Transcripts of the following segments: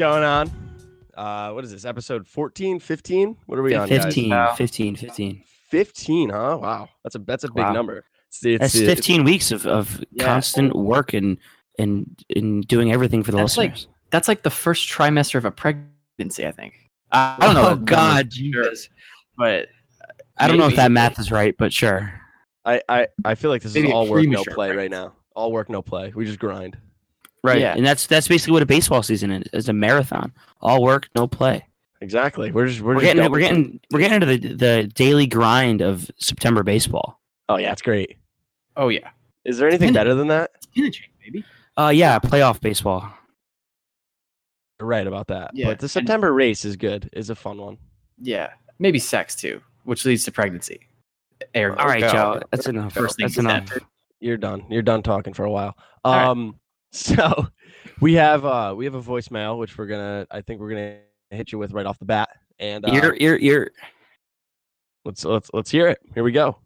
going on? Uh, what is this? Episode 14, 15? What are we on? guys? 15, Wow. 15, 15. 15, huh? Wow. That's a that's a big Wow. number. It's, it's, That's it's- 15 weeks of, of Yeah. constant work and and and doing everything for the That's like- listeners. That's like the first trimester of a pregnancy, I think. I I don't know. Oh, God, number for sure, Jesus. but I don't know if that math is right, but sure. I, I, I feel like this Maybe is a all work, no premature play right now. All work, no play. We just grind. Right. Yeah. And that's that's basically what a baseball season is. It's a marathon. All work, no play. Exactly. We're just we're, We're just getting going- we're getting we're getting into the the daily grind of September baseball. Oh yeah, it's great. oh yeah, Is there anything better than that? it's gonna change, baby. Uh yeah, playoff baseball. You're right about that. Yeah, But the and- September race is good. Is a fun one. Yeah, maybe sex too, which leads to pregnancy. Ergo, All right, go. Joe. That's enough. First thing That's things enough. after. You're done. You're done talking for a while. All right. Um so we have uh we have a voicemail which we're gonna I think we're gonna hit you with right off the bat. And uh, You're you're you're let's let's let's hear it. Here we go.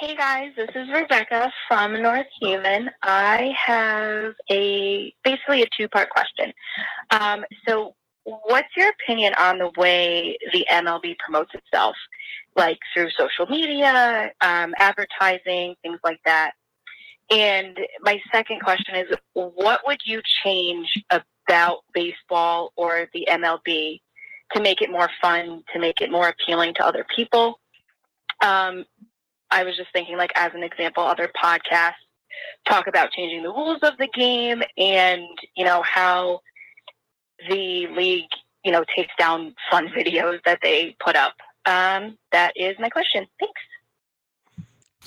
Hey guys, this is Rebecca from North Human. I have a basically a two part question. Um, so, what's your opinion on the way the MLB promotes itself, like through social media, um, advertising, things like that? And my second question is, what would you change about baseball or the MLB to make it more fun, to make it more appealing to other people? Um, I was just thinking, like, as an example, other podcasts talk about changing the rules of the game and, you know, how the league, you know, takes down fun videos that they put up. Um, that is my question. Thanks.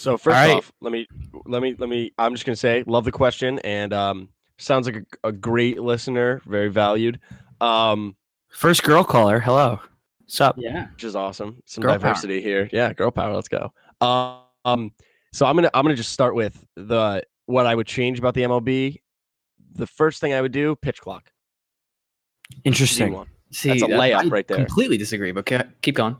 So first All right. off, let me let me let me I'm just gonna say love the question and um sounds like a, a great listener, very valued. Um first girl caller. Hello. What's up? Yeah, which is awesome. Some Girl power. diversity here. Yeah, girl power. Let's go. Um, so I'm gonna I'm gonna just start with the what I would change about the MLB. The first thing I would do, pitch clock. Interesting. one. see, That's a that- layup I right there. Completely disagree, but keep going.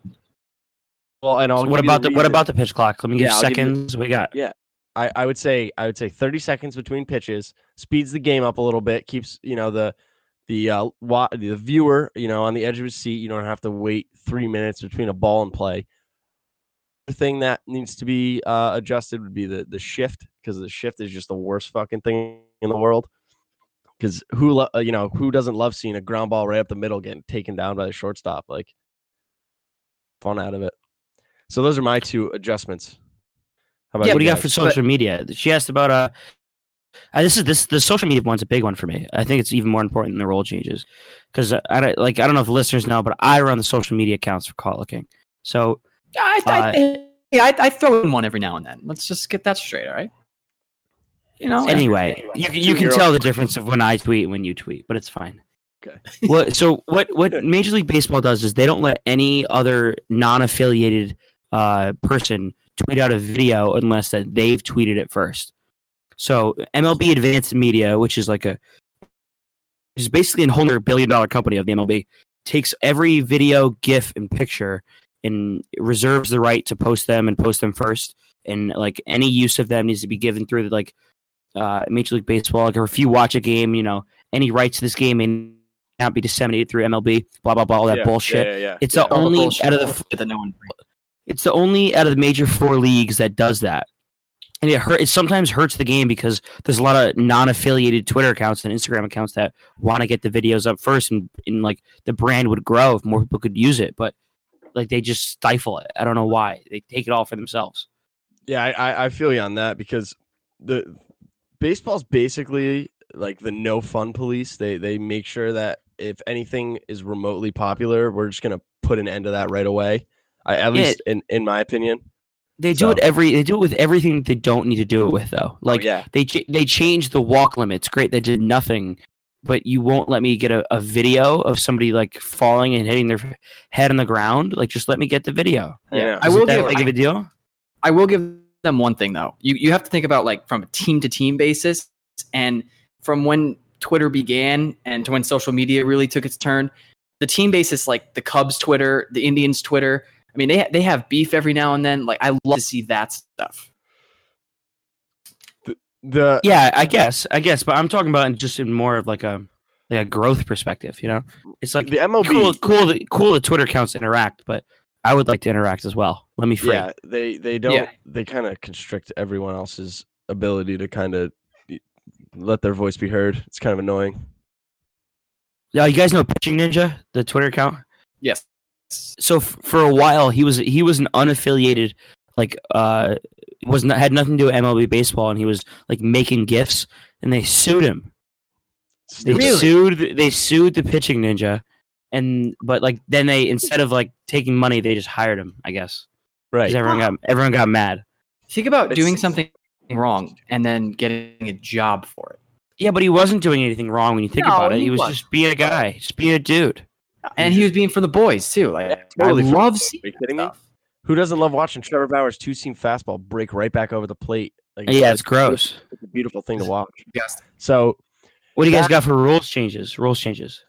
Well, and I'll what give about the, what about the pitch clock? Let me give Yeah, I'll give you- seconds. we got yeah. I, I would say I would say 30 seconds between pitches speeds the game up a little bit, keeps you know the the uh wa- the viewer you know on the edge of his seat. You don't have to wait three minutes between a ball and play. The thing that needs to be uh, adjusted would be the the shift because the shift is just the worst fucking thing in the world. Because who lo- uh, you know who doesn't love seeing a ground ball right up the middle getting taken down by the shortstop like fun out of it. So those are my two adjustments. How about what do you got for social media? She asked about uh, uh, this is this the social media one's a big one for me. I think it's even more important than the role changes because I don't like I don't know if listeners know, but I run the social media accounts for Caught Looking. So I, I, yeah, I, I throw in one every now and then. Let's just get that straight, all right? You know, anyway, you can- you can tell the difference of when I tweet and when you tweet, but it's fine. Okay. Well, so what what Major League Baseball does is they don't let any other non-affiliated uh, person tweet out a video unless that they've tweeted it first. So MLB Advanced Media, which is like a is basically a whole other billion dollar company of the MLB, takes every video, GIF, and picture and reserves the right to post them and post them first. And like any use of them needs to be given through like uh, Major League Baseball. Like, or if you watch a game, you know, any rights to this game may not be disseminated through MLB. Blah blah blah, all that Yeah, bullshit. Yeah, yeah. It's the only bullshit out of the that no one. It's the only out of the major four leagues that does that. And it hurt. It sometimes hurts the game because there's a lot of non-affiliated Twitter accounts and Instagram accounts that want to get the videos up first, and, and like the brand would grow if more people could use it. But like they just stifle it. I don't know why. They take it all for themselves. Yeah, I, I, I feel you on that because the baseball's basically like the no fun police. They they make sure that if anything is remotely popular, we're just gonna put an end to that right away. I, at Yeah. least in, in my opinion. They do So- it every. They do it with everything they don't need to do it with though. Oh, like oh, yeah, they ch- they changed the walk limits. Great, they did nothing, but you won't let me get a, a video of somebody like falling and hitting their head on the ground. Like, just let me get the video. yeah. I will that give- big a deal. I will give them one thing though. You you have to think about like from a team to team basis, and from when Twitter began and to when social media really took its turn, the team basis like the Cubs Twitter, the Indians Twitter. I mean, they they have beef every now and then. Like I love to see that stuff. The Yeah, I guess, I guess, but I'm talking about in just in more of like a like a growth perspective. You know, it's like the MLB. cool, cool, that- cool. The Twitter accounts interact, but I would like to interact as well. Let me free. Yeah, they they don't. Yeah. They kind of constrict everyone else's ability to kind of let their voice be heard. It's kind of annoying. Yeah, you guys know Pitching Ninja, the Twitter account. Yes. So f- for a while, he was he was an unaffiliated, like uh, was not had nothing to do with MLB baseball, and he was like making gifts, and they sued him. They Stupid. sued they sued the Pitching Ninja, and but like then they instead of like taking money, they just hired him. I guess. Right. everyone got everyone got mad. Think about It's- doing something wrong and then getting a job for it. Yeah, but he wasn't doing anything wrong when you think No, about it. he He was wasn't. just being a guy, just being a dude. And he was being for the boys too. Like Yeah, totally I for- love Are seeing you kidding me? Who doesn't love watching Trevor Bauer's two seam fastball break right back over the plate? Like, Yeah, it's gross. It's a beautiful thing to watch. Yes. So What do you guys got for rules changes? Rules changes.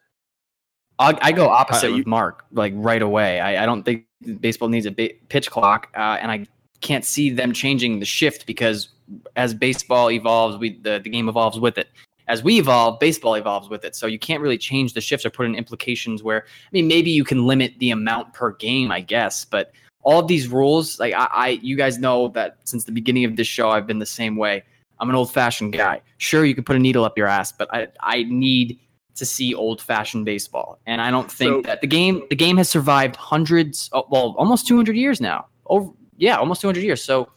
I, I go opposite Uh, with Mark, like right away. I, I don't think baseball needs a ba- pitch clock, uh, and I can't see them changing the shift because as baseball evolves, we the, the game evolves with it. As we evolve, baseball evolves with it. So you can't really change the shifts or put in implications where I mean maybe you can limit the amount per game, I guess, but all of these rules, like I, I you guys know that since the beginning of this show, I've been the same way. I'm an old fashioned guy. Sure, you can put a needle up your ass, but I I need to see old fashioned baseball. And I don't think So- that the game the game has survived hundreds oh, well almost 200 years now. Over yeah, almost 200 years. So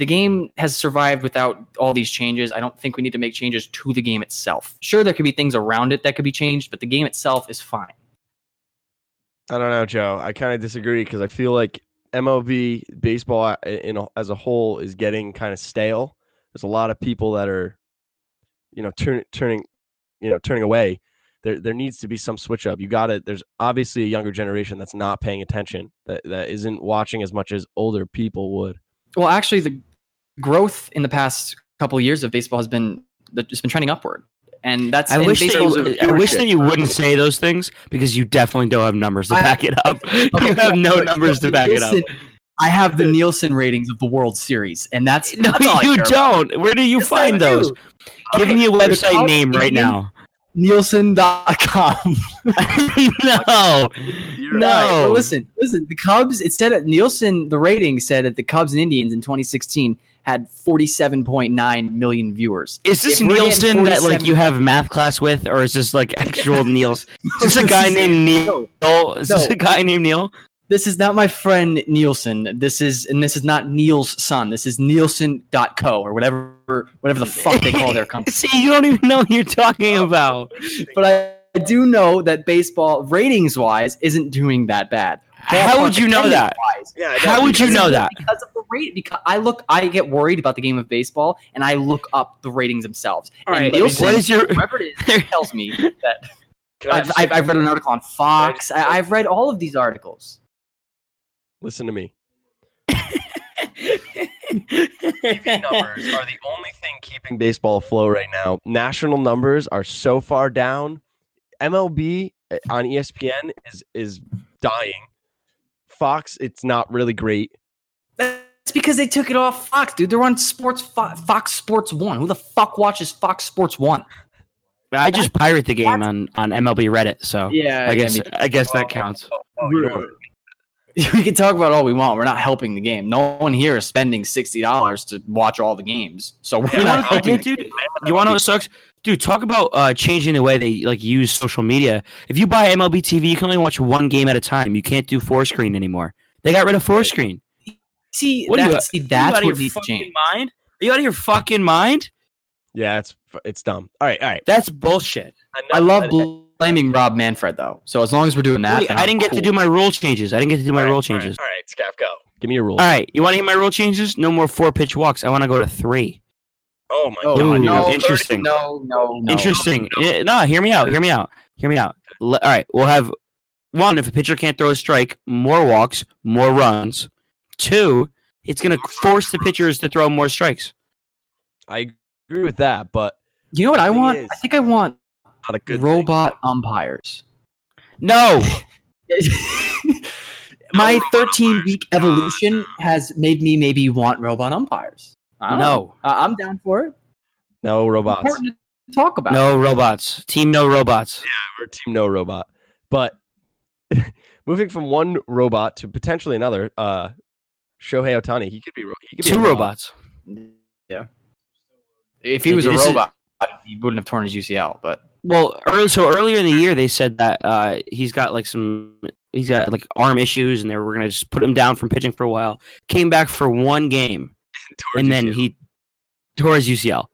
the game has survived without all these changes. I don't think we need to make changes to the game itself. Sure there could be things around it that could be changed, but the game itself is fine. I don't know, Joe. I kind of disagree because I feel like MLB baseball uh, a- in as a whole is getting kind of stale. There's a lot of people that are, you know, turn, turning, you know, turning away. There, there needs to be some switch up. You got to. There's obviously a younger generation that's not paying attention, that that isn't watching as much as older people would. Well, actually the growth in the past couple of years of baseball has been it's been trending upward. And that's I wish, that you, a I wish that you wouldn't say those things because you definitely don't have numbers to I- back it up. you have no numbers to but back it up. I have the Nielsen ratings of the World Series, and that's No, that's you don't. Where do you Yes, find do. those? Give Okay, me a website name right now. Nielsen.com. no, You're No. Right, listen, listen. The Cubs. It said at Nielsen. The rating said that the Cubs and Indians in 2016 had 47.9 million viewers. is this If Nielsen that like you have math class with, or is this like actual Niels? Is this a guy named Neil? Is this No. a guy named Neil? This is not my friend Nielsen. This is and this is not Neil's son. This is Nielsen.co or whatever whatever the fuck they call their company. See, you don't even know what you're talking about. But I, I do know that baseball ratings wise isn't doing that bad. How would you know that? Attendance-wise, Yeah, How would you know of that? Because of the rate. Because I look, I get worried about the game of baseball, and I look up the ratings themselves. All and right, Nielsen, what is your? whoever it is, tells me that I I've, I've, I've read an article on Fox. I, I've read all of these articles. listen to me. TV numbers are the only thing keeping baseball afloat right now. National numbers are so far down. MLB uh, on ESPN is is dying. Fox, it's not really great. That's because they took it off Fox, dude. They're on Sports Fo- Fox Sports One. Who the fuck watches Fox Sports One? I just pirate the game on on MLB Reddit, so Yeah, I guess I guess that counts. Oh, oh, you know we can talk about all we want. We're not helping the game. No one here is spending sixty dollars to watch all the games. So we're You not helping. dude, dude, you want to know what sucks? Dude, talk about uh, changing the way they like use social media. If you buy MLB TV, you can only watch one game at a time. You can't do four screen anymore. They got rid of four screen. See, What are you- that's, see, You that's out of your fucking change. mind? Are you out of your fucking mind? Yeah, it's it's dumb. All right, all right. That's bullshit. I love blaming Rob Manfred though. So as long as we're doing that, Wait, I didn't get to do my rule changes. I didn't get to do my All right, rule changes. All right, Scaff, go. Give me your rule. All right, you want to hear my rule changes? No more four pitch walks. I want to go to three. Oh my Oh, god. No, interesting. No, no, no. Interesting. Eh, No, hear me out. Hear me out. Hear me out. Le- all right, we'll have one. If a pitcher can't throw a strike, more walks, more runs. Two, it's going to force the pitchers to throw more strikes. I agree with that, but You know what I want? is- I think I want not a good robot umpires. No, My 13 week evolution has made me maybe want robot umpires. I know. no. Uh, I'm down for it. No robots. Important to talk about. No robots. Team no robots. Yeah, we're team no robot. But moving from one robot to potentially another, uh Shohei Ohtani, he could be ro- he could be a Two robot. robots. If he was a This is- robot, he wouldn't have torn his UCL. But Well, early, so earlier in the year, they said that uh, he's got like some, he's got like arm issues, and they were gonna just put him down from pitching for a while. Came back for one game, Towards and then he tore his UCL.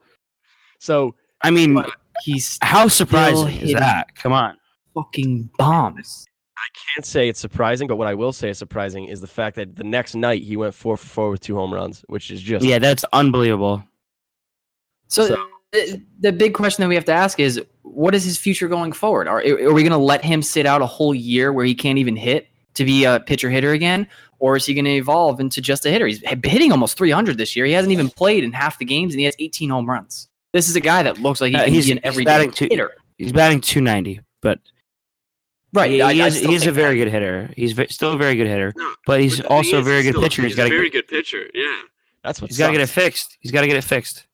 So I mean, he's how surprising is that? Come on. fucking bombs. I can't say it's surprising, but what I will say is surprising is the fact that the next night he went four for four with two home runs, which is just Yeah, that's unbelievable. So, So- the, the big question that we have to ask is, what is his future going forward? Are, are we going to let him sit out a whole year where he can't even hit to be a pitcher hitter again, or is he going to evolve into just a hitter? He's hitting almost 300 this year. He hasn't even played in half the games, and he has 18 home runs. This is a guy that looks like he Uh, he's- an everyday batting two- hitter. He's batting 290, but Right. he, I- he is, still he's a think very good hitter. He's ve- still a very good hitter, No, but he's But the thing also a very good still, pitcher. He's He's got a to very good pitcher. Yeah. that's what he's got to get it fixed. He's got to get it fixed.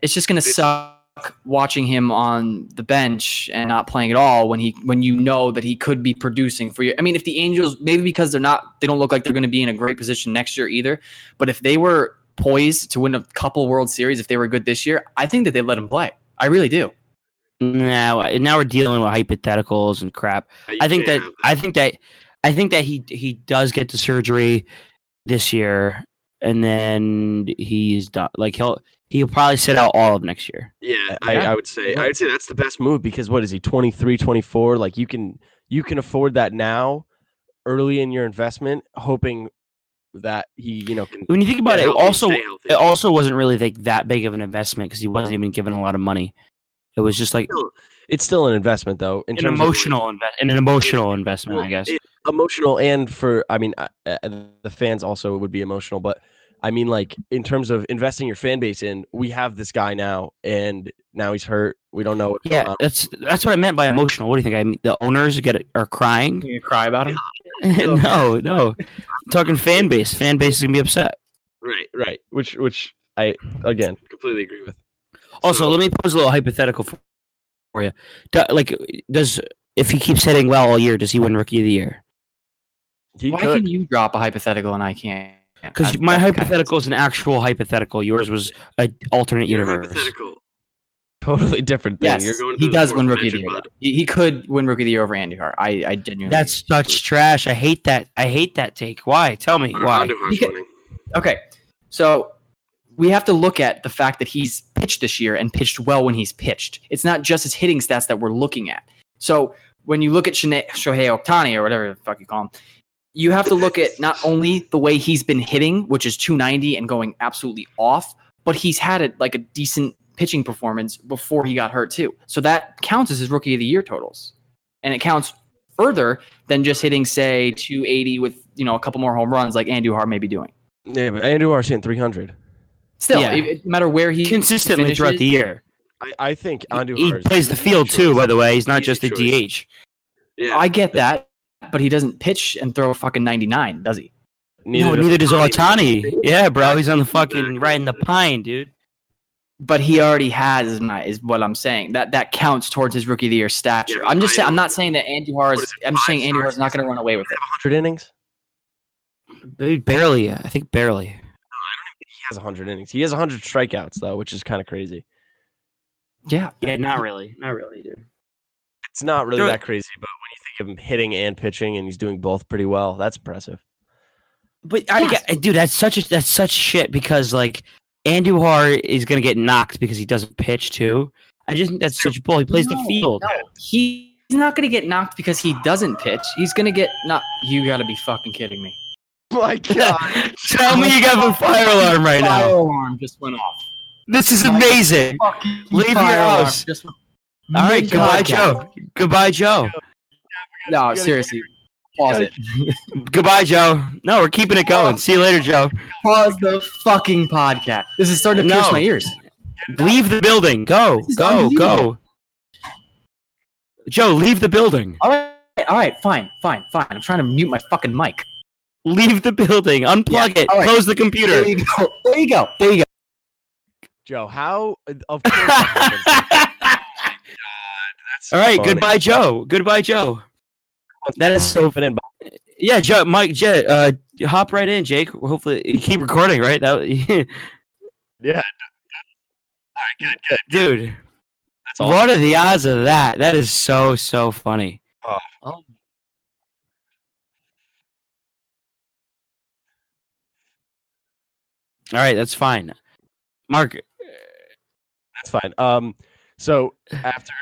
it's just going to suck watching him on the bench and not playing at all when he when you know that he could be producing for you. I mean, if the Angels maybe because they're not they don't look like they're going to be in a great position next year either, but if they were poised to win a couple World Series if they were good this year, I think that they let him play. I really do. Now, now we're dealing with hypotheticals and crap. I think that I think that I think that he he does get the surgery this year, and then he's done. Like he'll he'll probably sit out all of next year. Yeah, I, I, I would say I would say that's the best move because what is he 23 24 like you can you can afford that now early in your investment hoping that he you know can When you think about it, it also it also wasn't really like that big of an investment because he wasn't even given a lot of money. It was just like it's still an investment though in an terms of- emotional invest, an emotional investment, Well, I guess. it- emotional and for i mean uh, uh, the fans also would be emotional but i mean like in terms of investing your fan base in we have this guy now and now he's hurt we don't know what's going Yeah, on. that's that's what I meant by emotional. What do you think? I mean, the owners get are crying. You cry about him? no, no. I'm talking fan base. Fan base is gonna be upset. right. right which which i again Completely agree with. Also, So- let me pose a little hypothetical for, for you. Do, like, does if he keeps hitting well all year, does he win Rookie of the Year? Why could can you drop a hypothetical and I can't? Because I- my that's kinda- hypothetical is an actual hypothetical. Yours was an alternate Your universe. hypothetical. totally different thing Yes, You're going he does fourth win Rookie of the Year. He, he could win Rookie of the Year over Andujar. I, I genuinely. That's such trash. I hate that. I hate that take. Why? Tell me Ar- why. Andujar's Because- winning. Okay, so we have to look at the fact that he's pitched this year and pitched well when he's pitched. It's not just his hitting stats that we're looking at. So when you look at Shane- Shohei Ohtani or whatever the fuck you call him, you have to look at not only the way he's been hitting, which is 290 and going absolutely off, but he's had a, like a decent pitching performance before he got hurt too. So that counts as his rookie of the year totals, and it counts further than just hitting say 280 with you know a couple more home runs like Andujar may be doing. yeah but andrew are saying 300 Still, Yeah. it- no matter where he Consistently throughout the year. i, I think He, Andujar he plays the field too. By the way, he's not Easy just a choice. DH. Yeah. I get that, but he doesn't pitch and throw a fucking 99, does he? no, does- neither does Ohtani. Otani. Yeah, bro, he's on the fucking right in the pine, dude. But he already has my is what I'm saying. That that counts towards his rookie of the year stature. Yeah, I'm just I saying I'm not saying that Andujar What is is I'm just saying five Andujar is not going to run away with it. 100 innings Dude, barely. I think barely. he has 100 innings he has 100 strikeouts though which is kind of crazy Yeah. Yeah, not really. Not really, dude. it's not really Sure. that crazy but when you think of him hitting and pitching and he's doing both pretty well that's impressive But I Yes. get, dude, that's such a that's such shit because like Andujar is gonna get knocked because he doesn't pitch too. I just think that's such bull. He plays the field. No, he's not going to get knocked because he doesn't pitch. He's going to get not. You got to be fucking kidding me. my god Tell me you got a fire alarm right Fire now. alarm just went off. This is amazing. Leave your house. just All right, goodbye, Joe. Goodbye, Joe. No, seriously. Pause it. Goodbye, Joe. No, we're keeping it going. See you later, Joe. Pause the fucking podcast. This is starting to pierce my ears. Leave the building. Go, go, go. Joe, leave the building. All right, all right, fine, fine, fine. I'm trying to mute my fucking mic. Leave the building. Unplug Yeah, it. all right. Close the computer. There you go. There you go. There you go. Joe, how? Of course. that happens. That's All right, funny. goodbye, Joe. Goodbye, Joe. That is so. Open in, Yeah, Joe, Mike, Jet, uh, hop right in, Jake. Hopefully, you keep recording, right? That, Yeah. All right, good, good. dude. That's all. What are the odds of that? That is so so funny. Oh. Oh. All right, that's fine. Mark, That's fine. Um, so after,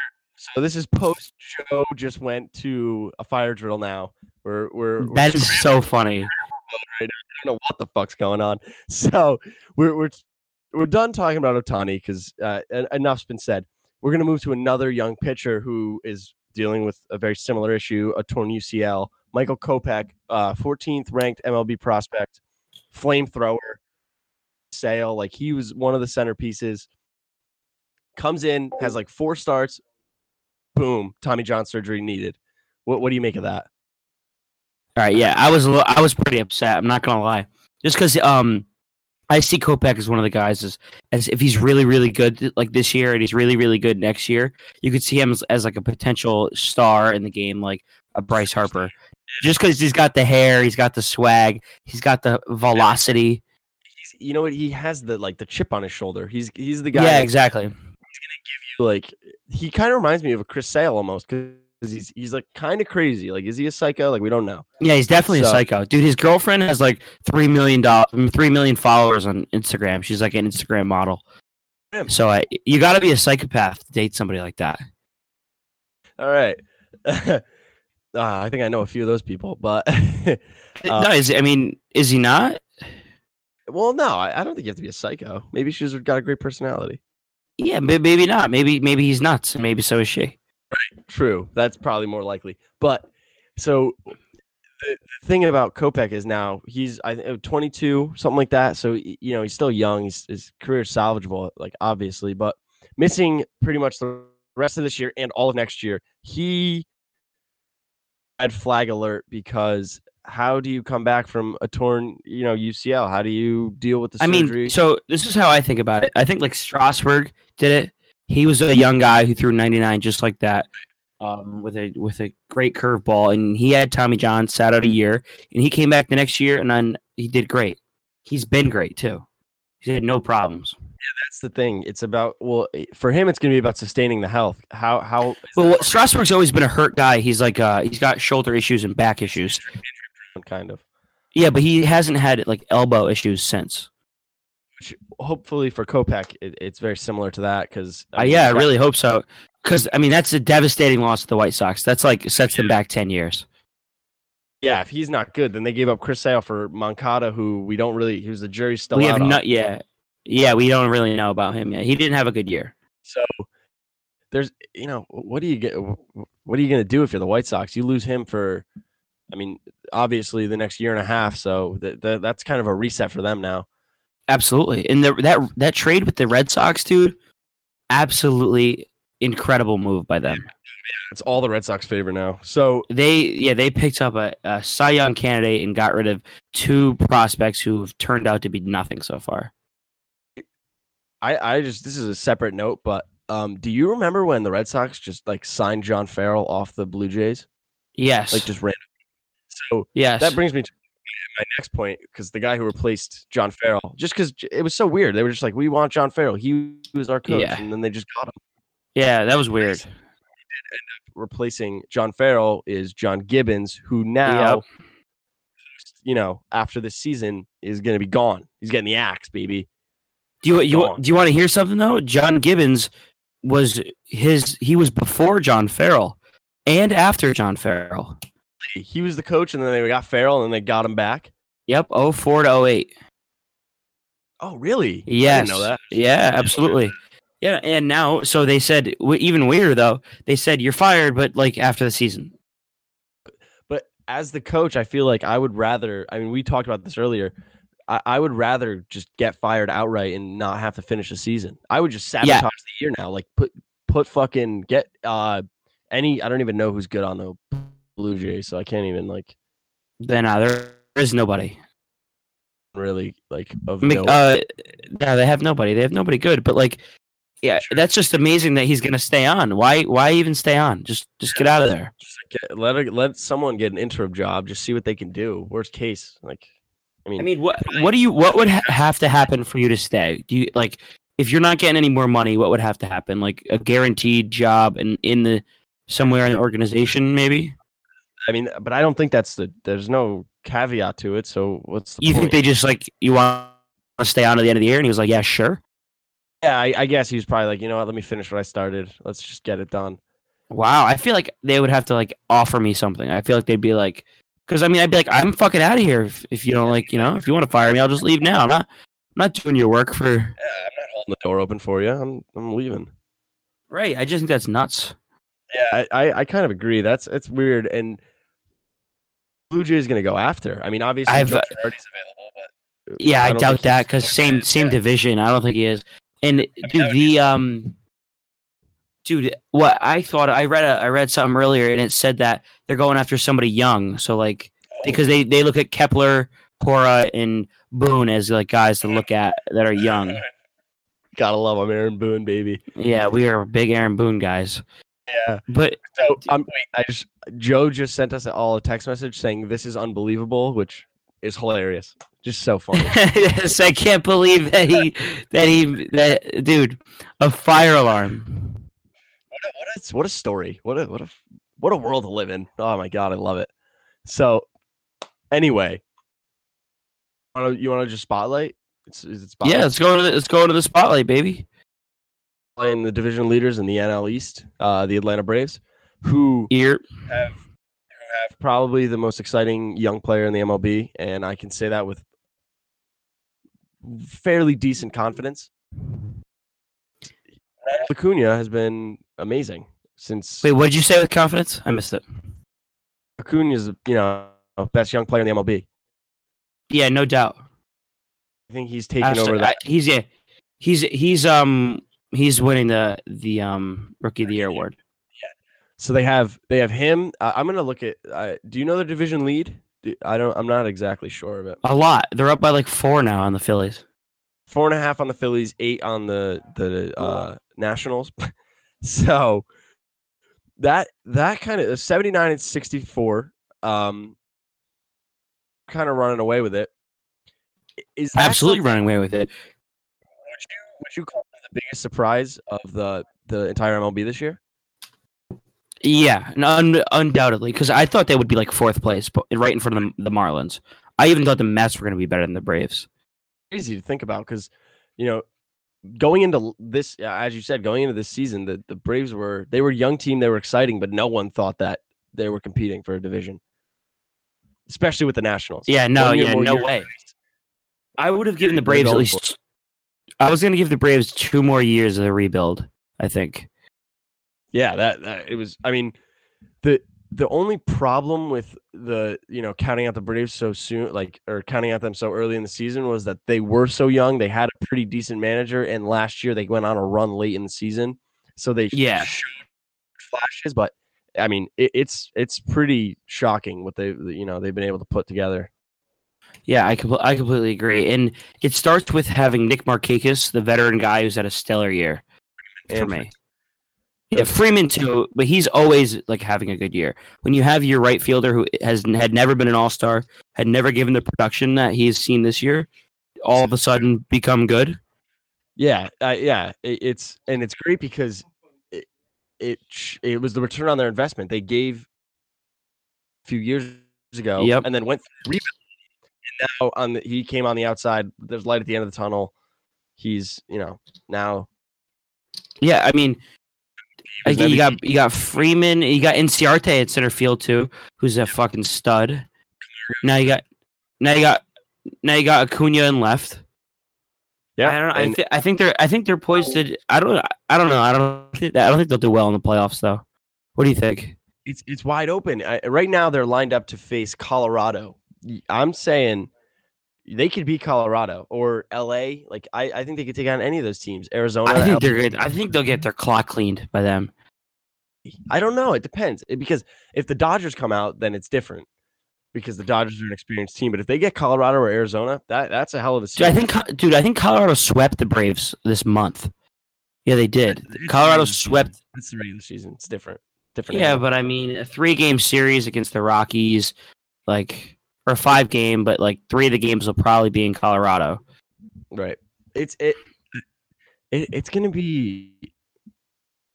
so this is post. Joe just went to a fire drill. Now we're we're, we're that is so funny. I don't know what the fuck's going on. So we're we're we're done talking about Ohtani because uh, enough's been said. We're gonna move to another young pitcher who is dealing with a very similar issue, a torn UCL. Michael Kopech, uh, 14th ranked MLB prospect, flamethrower, sale. Like he was one of the centerpieces. Comes in, has like four starts. Boom, Tommy John surgery needed. What what do you make of that? All right, yeah, I was a li- I was pretty upset. I'm not gonna lie, just because um, I see Kopech as one of the guys as as if he's really really good like this year and he's really really good next year. You could see him as, as like a potential star in the game, like a Bryce Harper, just because he's got the hair, he's got the swag, he's got the velocity. He's, you know what? He has the like the chip on his shoulder. He's he's the guy. Yeah, exactly. He's gonna give you like he kind of reminds me of a Chris Sale almost because he's he's like kind of crazy. Like, is he a psycho? Like, we don't know. Yeah, he's definitely a psycho, dude. His girlfriend has like three million dollars, three million followers on Instagram. She's like an Instagram model. Damn. So uh, you got to be a psychopath to date somebody like that. All right. uh, I think I know a few of those people, but Uh, no, is I mean, is he not? well, no, I, I don't think you have to be a psycho. Maybe she's got a great personality. Yeah, may- maybe not. Maybe maybe he's nuts. Maybe so is she. Right. True, that's probably more likely. But so the, thing about Kopech is now he's I think uh, 22, something like that. So you know he's still young. He's, his career is salvageable, like obviously, but missing pretty much the rest of this year and all of next year. He red flag alert because how do you come back from a torn you know UCL? How do you deal with the I surgery? mean, so this is how I think about it. I think like Strasburg did it. He was a young guy who threw 99 just like that, um, with a with a great curveball, and he had Tommy John sat out a year, and he came back the next year, and then he did great. He's been great too. He had no problems. that's the thing. It's about well for him. It's going to be about sustaining the health. How how Well, what- Strasburg's always been a hurt guy. He's like uh, he's got shoulder issues and back issues. Kind of. Yeah, but he hasn't had like elbow issues since. which hopefully for Kopech, it, it's very similar to that because Uh, yeah, I really hope so. Because I mean, that's a devastating loss to the White Sox. That's like sets them back ten years. yeah. If he's not good, then they gave up Chris Sale for Moncada, who we don't really. Who's the jury still we have on. not yeah yeah we don't really know about him yet he didn't have a good year So there's you know what do you get? What are you going to do if you're the White Sox? You lose him for, I mean, obviously the next year and a half. So th- th- that's kind of a reset for them now. absolutely and the, that that trade with the red sox dude absolutely incredible move by them It's all the Red Sox favor now. So they yeah they picked up a, a cy young candidate and got rid of two prospects who've turned out to be nothing so far I, I just this is a separate note, but um, do you remember when the Red Sox just like signed John Farrell off the Blue Jays, yes like just random? So yes that brings me to my next point because the guy who replaced John Farrell, just because it was so weird, they were just like, "We want John Farrell. He was our coach," Yeah. and then they just got him. yeah that was weird Replacing John Farrell is John Gibbons, who now, you know, after this season is going to be gone. He's getting the axe, baby. do you you Gone. do you want to hear something though john gibbons was his he was before john farrell and after john farrell He was the coach, and then they got Farrell, and they got him back. Yep, 04 to 08. Oh, really? I Yes. know that. Yeah, absolutely. Yeah, and now, so they said, even weirder though, they said you're fired, but like after the season. But as the coach, I feel like I would rather. I mean, we talked about this earlier. I, I would rather just get fired outright and not have to finish the season. I would just sabotage the year now. Like put put fucking get uh any. I don't even know who's good on the Blue Jays, so I can't even like. Then uh, there is nobody. really like of Mc- note. uh, no, they have nobody. They have nobody good. But like, yeah, that's just amazing that he's gonna stay on. Why? Why even stay on? Just, just get out of there. Just get, let a, let someone get an interim job. Just see what they can do. Worst case, like, I mean, I mean, what, what do you, what would ha- have to happen for you to stay? Do you like, if you're not getting any more money, what would have to happen? Like a guaranteed job and in the somewhere in the organization, maybe. I mean, but I don't think that's the. There's no caveat to it. So what's the You think they just like you want to stay on to the end of the year? And he was like, yeah, sure. Yeah, I, I guess he was probably like, you know what? Let me finish what I started. Let's just get it done. Wow, I feel like they would have to like offer me something. I feel like they'd be like, because I mean, I'd be like, I'm fucking out of here if, if you don't like, you know, if you want to fire me, I'll just leave now. I'm not, I'm not doing your work for. Yeah, I'm not holding the door open for you. I'm I'm leaving. Right, I just think that's nuts. Yeah, I, I, I kind of agree. That's it's weird. And Blue Jays gonna go after. I mean, obviously, I've- Joe Girardi's available, but Yeah, I, don't doubt that because same same division. I don't think he is. And dude, the um, dude, what I thought I read a, I read something earlier and it said that they're going after somebody young. So like because they they look at Kapler, Cora, and Boone as like guys to look at that are young. Gotta love him, Aaron Boone, baby. Yeah, we are big Aaron Boone guys. Yeah. But So um, wait, I just Joe just sent us all a text message saying this is unbelievable, which is hilarious. Just so funny. yes, I can't believe that he that he that dude a fire alarm. what, a, what, a, what a story. What a what a what a world to live in. Oh my god, I love it. So anyway, you want to just spotlight? It's, is it spotlight? Yeah, let's go to the, let's go to the spotlight, baby. Playing the division leaders in the NL East, uh, the Atlanta Braves, who Ear. have, have probably the most exciting young player in the MLB, and I can say that with fairly decent confidence. Acuna has been amazing since Wait, what did you say with confidence? I missed it. Acuna is you know best young player in the MLB. Yeah, no doubt. I think he's taken Absolutely. over that. I- he's yeah, he's he's um he's winning the the um rookie of the year award. Yeah. So they have they have him. Uh, I'm gonna look at. Uh, do you know the division lead? Do- I don't. I'm not exactly sure of it. A lot. They're up by like four now on the Phillies. four and a half on the Phillies, eight on the the uh, Nationals. so that that kind of 79 and 64, um, kind of running away with it. Is Absolutely running away with it. Would you would you call biggest surprise of the the entire MLB this year? Yeah, un- undoubtedly, because I thought they would be like fourth place, but right in front of the, the Marlins. I even thought the Mets were going to be better than the Braves. Crazy to think about because you know going into this, as you said, going into this season, the the Braves were they were a young team, they were exciting, but no one thought that they were competing for a division, especially with the Nationals. Yeah, no, yeah, no way. I would have given the Braves at least. I was going to give the Braves two more years of the rebuild. I think. Yeah, that, that it was. I mean, the the only problem with the you know counting out the Braves so soon, like or counting out them so early in the season, was that they were so young. They had a pretty decent manager, and last year they went on a run late in the season, so they Yeah. flashes. But I mean, it, it's it's pretty shocking what they you know they've been able to put together. Yeah, I compl- I completely agree, and it starts with having Nick Markakis, the veteran guy who's had a stellar year for me. Yeah, Freeman too, but he's always like having a good year. When you have your right fielder who has had never been an All Star, had never given the production that he's seen this year, all of a sudden become good. Yeah, uh, yeah, it, it's and it's great because it it it was the return on their investment. They gave a few years ago, Yep. and then went through rebuild. And now on the, he came on the outside. There's light at the end of the tunnel. He's you know now Yeah, I mean, you got you got Freeman, you got Inciarte at center field too, who's a fucking stud. Now you got now you got now you got Acuna in left. yeah. I don't know. I, th- I think they're I think they're poised to. I don't. I don't know. I don't. Think, I don't think they'll do well in the playoffs though. What do you think? it's it's wide open I, right now. They're lined up to face Colorado. I'm saying they could beat Colorado or L.A. Like I, I think they could take on any of those teams. Arizona. I think they're good. I think they'll get their clock cleaned by them. I don't know. It depends. It- because if the Dodgers come out, then it's different. because the Dodgers are an experienced team. But if they get Colorado or Arizona, that that's a hell of a Dude, I think, dude, I think Colorado swept the Braves this month. Yeah, they did. It's Colorado swept. It's the regular season. It's different. Different. Yeah, but I mean, a three-game series against the Rockies, like, or a five-game, but like three of the games will probably be in Colorado. right. It's it, it it's gonna be.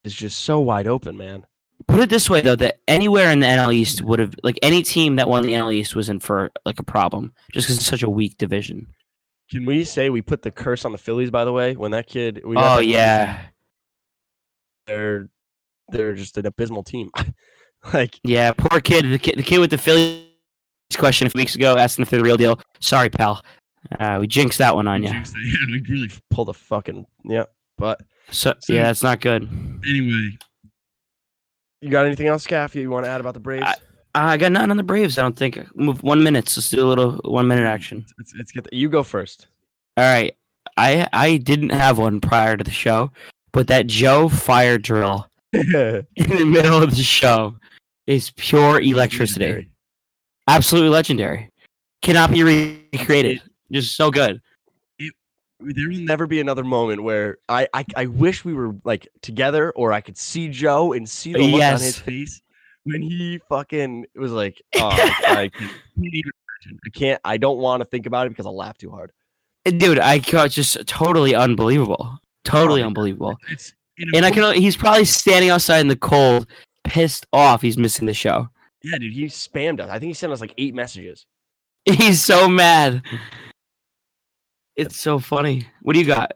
It's just so wide open, man. Put it this way, though, that anywhere in the NL East would have, like, any team that won the NL East was in for like a problem, just because it's such a weak division. Can we say we put the curse on the Phillies? By the way, when that kid, we Oh kid, yeah, they're they're just an abysmal team. like yeah. Poor kid, the kid, the kid with the Phillies question a few weeks ago, asking if they're the real deal. Sorry, pal. Uh, we jinxed that one on you. yeah, we really pulled a fucking yeah. But So So- yeah, that's not good. anyway, you got anything else, Caff? You want to add about the Braves? I- I got nothing on the Braves. I don't think. Move one minute. So let's do a little one minute action. let's, let's get the, you go first. All right. I I didn't have one prior to the show, but that Joe fire drill in the middle of the show is pure electricity. Absolutely legendary. Cannot be recreated. Just so good. There will never be another moment where I, I I wish we were like together, or I could see Joe and see the look on his face when he fucking was like, oh, I, I can't. I don't want to think about it because I'll laugh too hard. Uh, dude, I got uh, just totally unbelievable. Totally Oh, unbelievable. It's And I can he's probably standing outside in the cold, pissed off he's missing the show. Yeah, dude, he spammed us. I think he sent us like eight messages. He's so mad. It's so funny. What do you got?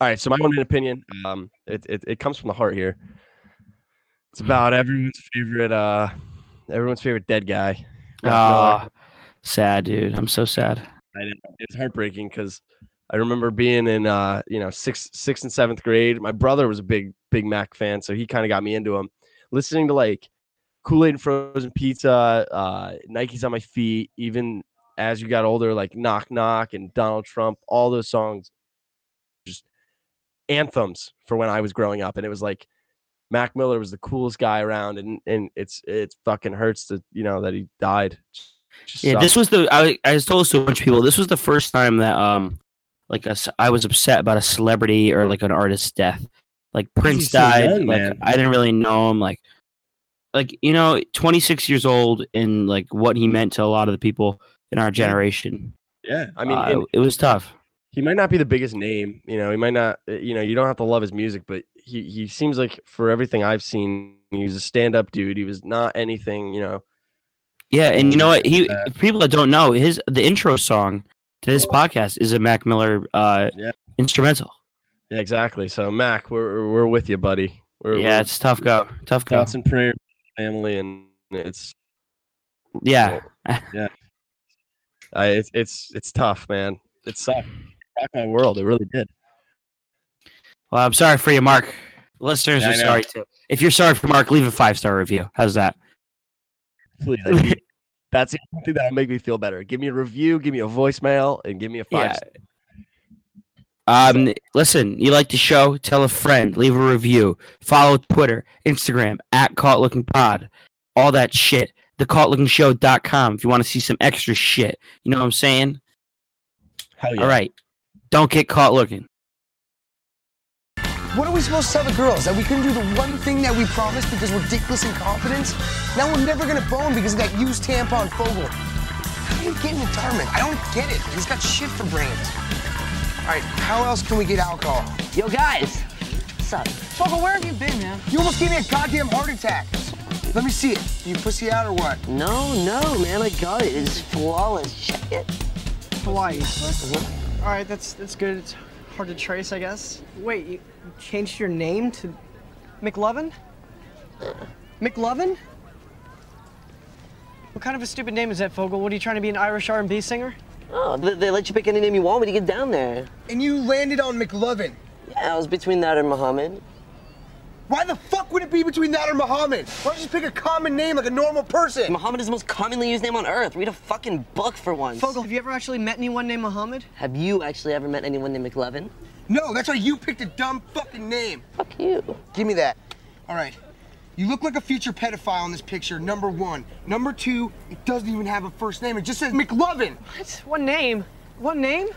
All right, so my minute opinion, um, it, it it comes from the heart here. It's about everyone's favorite, uh, everyone's favorite dead guy. Ah, sad, dude. I'm so sad. I it's heartbreaking because I remember being in, uh, you know, sixth, sixth and seventh grade. My brother was a big, big Mac fan, so he kind of got me into him. Listening to like Kool Aid and Frozen Pizza, uh, Nikes on my feet. Even as you got older, like Knock Knock and Donald Trump, all those songs, just anthems for when I was growing up. And it was like Mac Miller was the coolest guy around, and and it's it fucking hurts to you know that he died. Just Yeah, this was the I I was told this to a bunch of people. This was the first time that um like a I was upset about a celebrity or like an artist's death. Like Prince died. like man. I didn't really know him. Like like you know, 26 years old and like what he meant to a lot of the people in our generation. yeah. I mean, Uh, and- it was tough. he might not be the biggest name, you know, he might not, uh, you know, you don't have to love his music, but he he seems like for everything I've seen, he was a stand-up dude. He was not anything, you know. Yeah, and you know what? He Uh, people that don't know his the intro song to this podcast is a Mac Miller uh Yeah. instrumental. Yeah, exactly. So Mac, we're we're with you, buddy. We're, Yeah, we're it's tough go. Tough go. thoughts and prayers, family, and it's Yeah. I it's it's it's tough, man. It sucked. My world. It really did. Well, I'm sorry for you, Mark. Listeners Yeah, are sorry too. If you're sorry for Mark, leave a five star review. How's that? Please. I need- That's the only thing that'll make me feel better. Give me a review, give me a voicemail, and give me a five. Yeah. Um, listen, you like the show? Tell a friend. Leave a review. Follow Twitter, Instagram at Caught Looking Pod. All that shit. TheCaughtLookingShow.com if you want to see some extra shit. You know what I'm saying? Hell yeah. All right. Don't get caught looking. What are we supposed to tell the girls? That we couldn't do the one thing that we promised because we're dickless incompetence? Now we're never gonna bone because of that used tampon Fogel. How do you get in retirement? I don't get it. He's got shit for brains. All right, how else can we get alcohol? Yo, guys. What's up? Fogel, where have you been, man? You almost gave me a goddamn heart attack. Let me see it. You pussy out or what? No, no, man. I got it. It's flawless. Check it. Hawaii. All right, that's that's good. It's hard to trace, I guess. Wait, you changed your name to McLovin? McLovin? What kind of a stupid name is that, Fogel? What are you trying to be an Irish R&B singer? Oh, they, they let you pick any name you want when you get down there. And you landed on McLovin. Yeah, I was between that and Muhammad. Why the fuck would it be between that or Muhammad? Why don't you just pick a common name like a normal person? Muhammad is the most commonly used name on earth. Read a fucking book for once. Fogel, have you ever actually met anyone named Muhammad? Have you actually ever met anyone named McLovin? No, that's why you picked a dumb fucking name. Fuck you. Give me that. All right. You look like a future pedophile in this picture, number one. Number two, it doesn't even have a first name. It just says McLovin. What? One name? One name?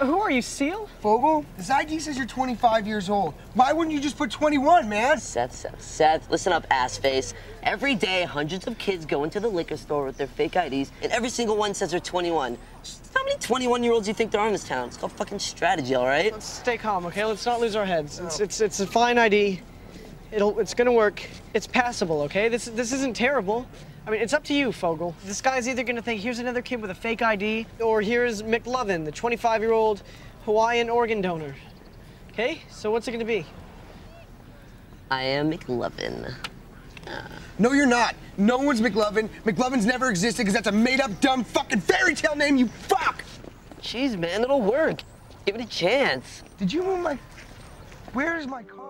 Who are you, Seal? Fogell, this ID says you're 25 years old. Why wouldn't you just put 21, man? Seth, Seth, Seth, listen up, ass face. Every day, hundreds of kids go into the liquor store with their fake IDs, and every single one says they're 21. How many 21 year olds do you think there are in this town? It's called fucking strategy, all right? Let's stay calm, okay? Let's not lose our heads. It's it's it's a fine ID. It'll it's gonna work. It's passable, okay? This this isn't terrible. I mean, it's up to you, Fogell. This guy's either gonna think here's another kid with a fake ID, or here's McLovin, the 25-year-old Hawaiian organ donor. Okay? So what's it gonna be? I am McLovin. Uh. No, you're not. No one's McLovin. McLovin's never existed because that's a made up, dumb fucking fairy tale name, you fuck! Jeez, man, it'll work. Give it a chance. Did you move my. Where's my car?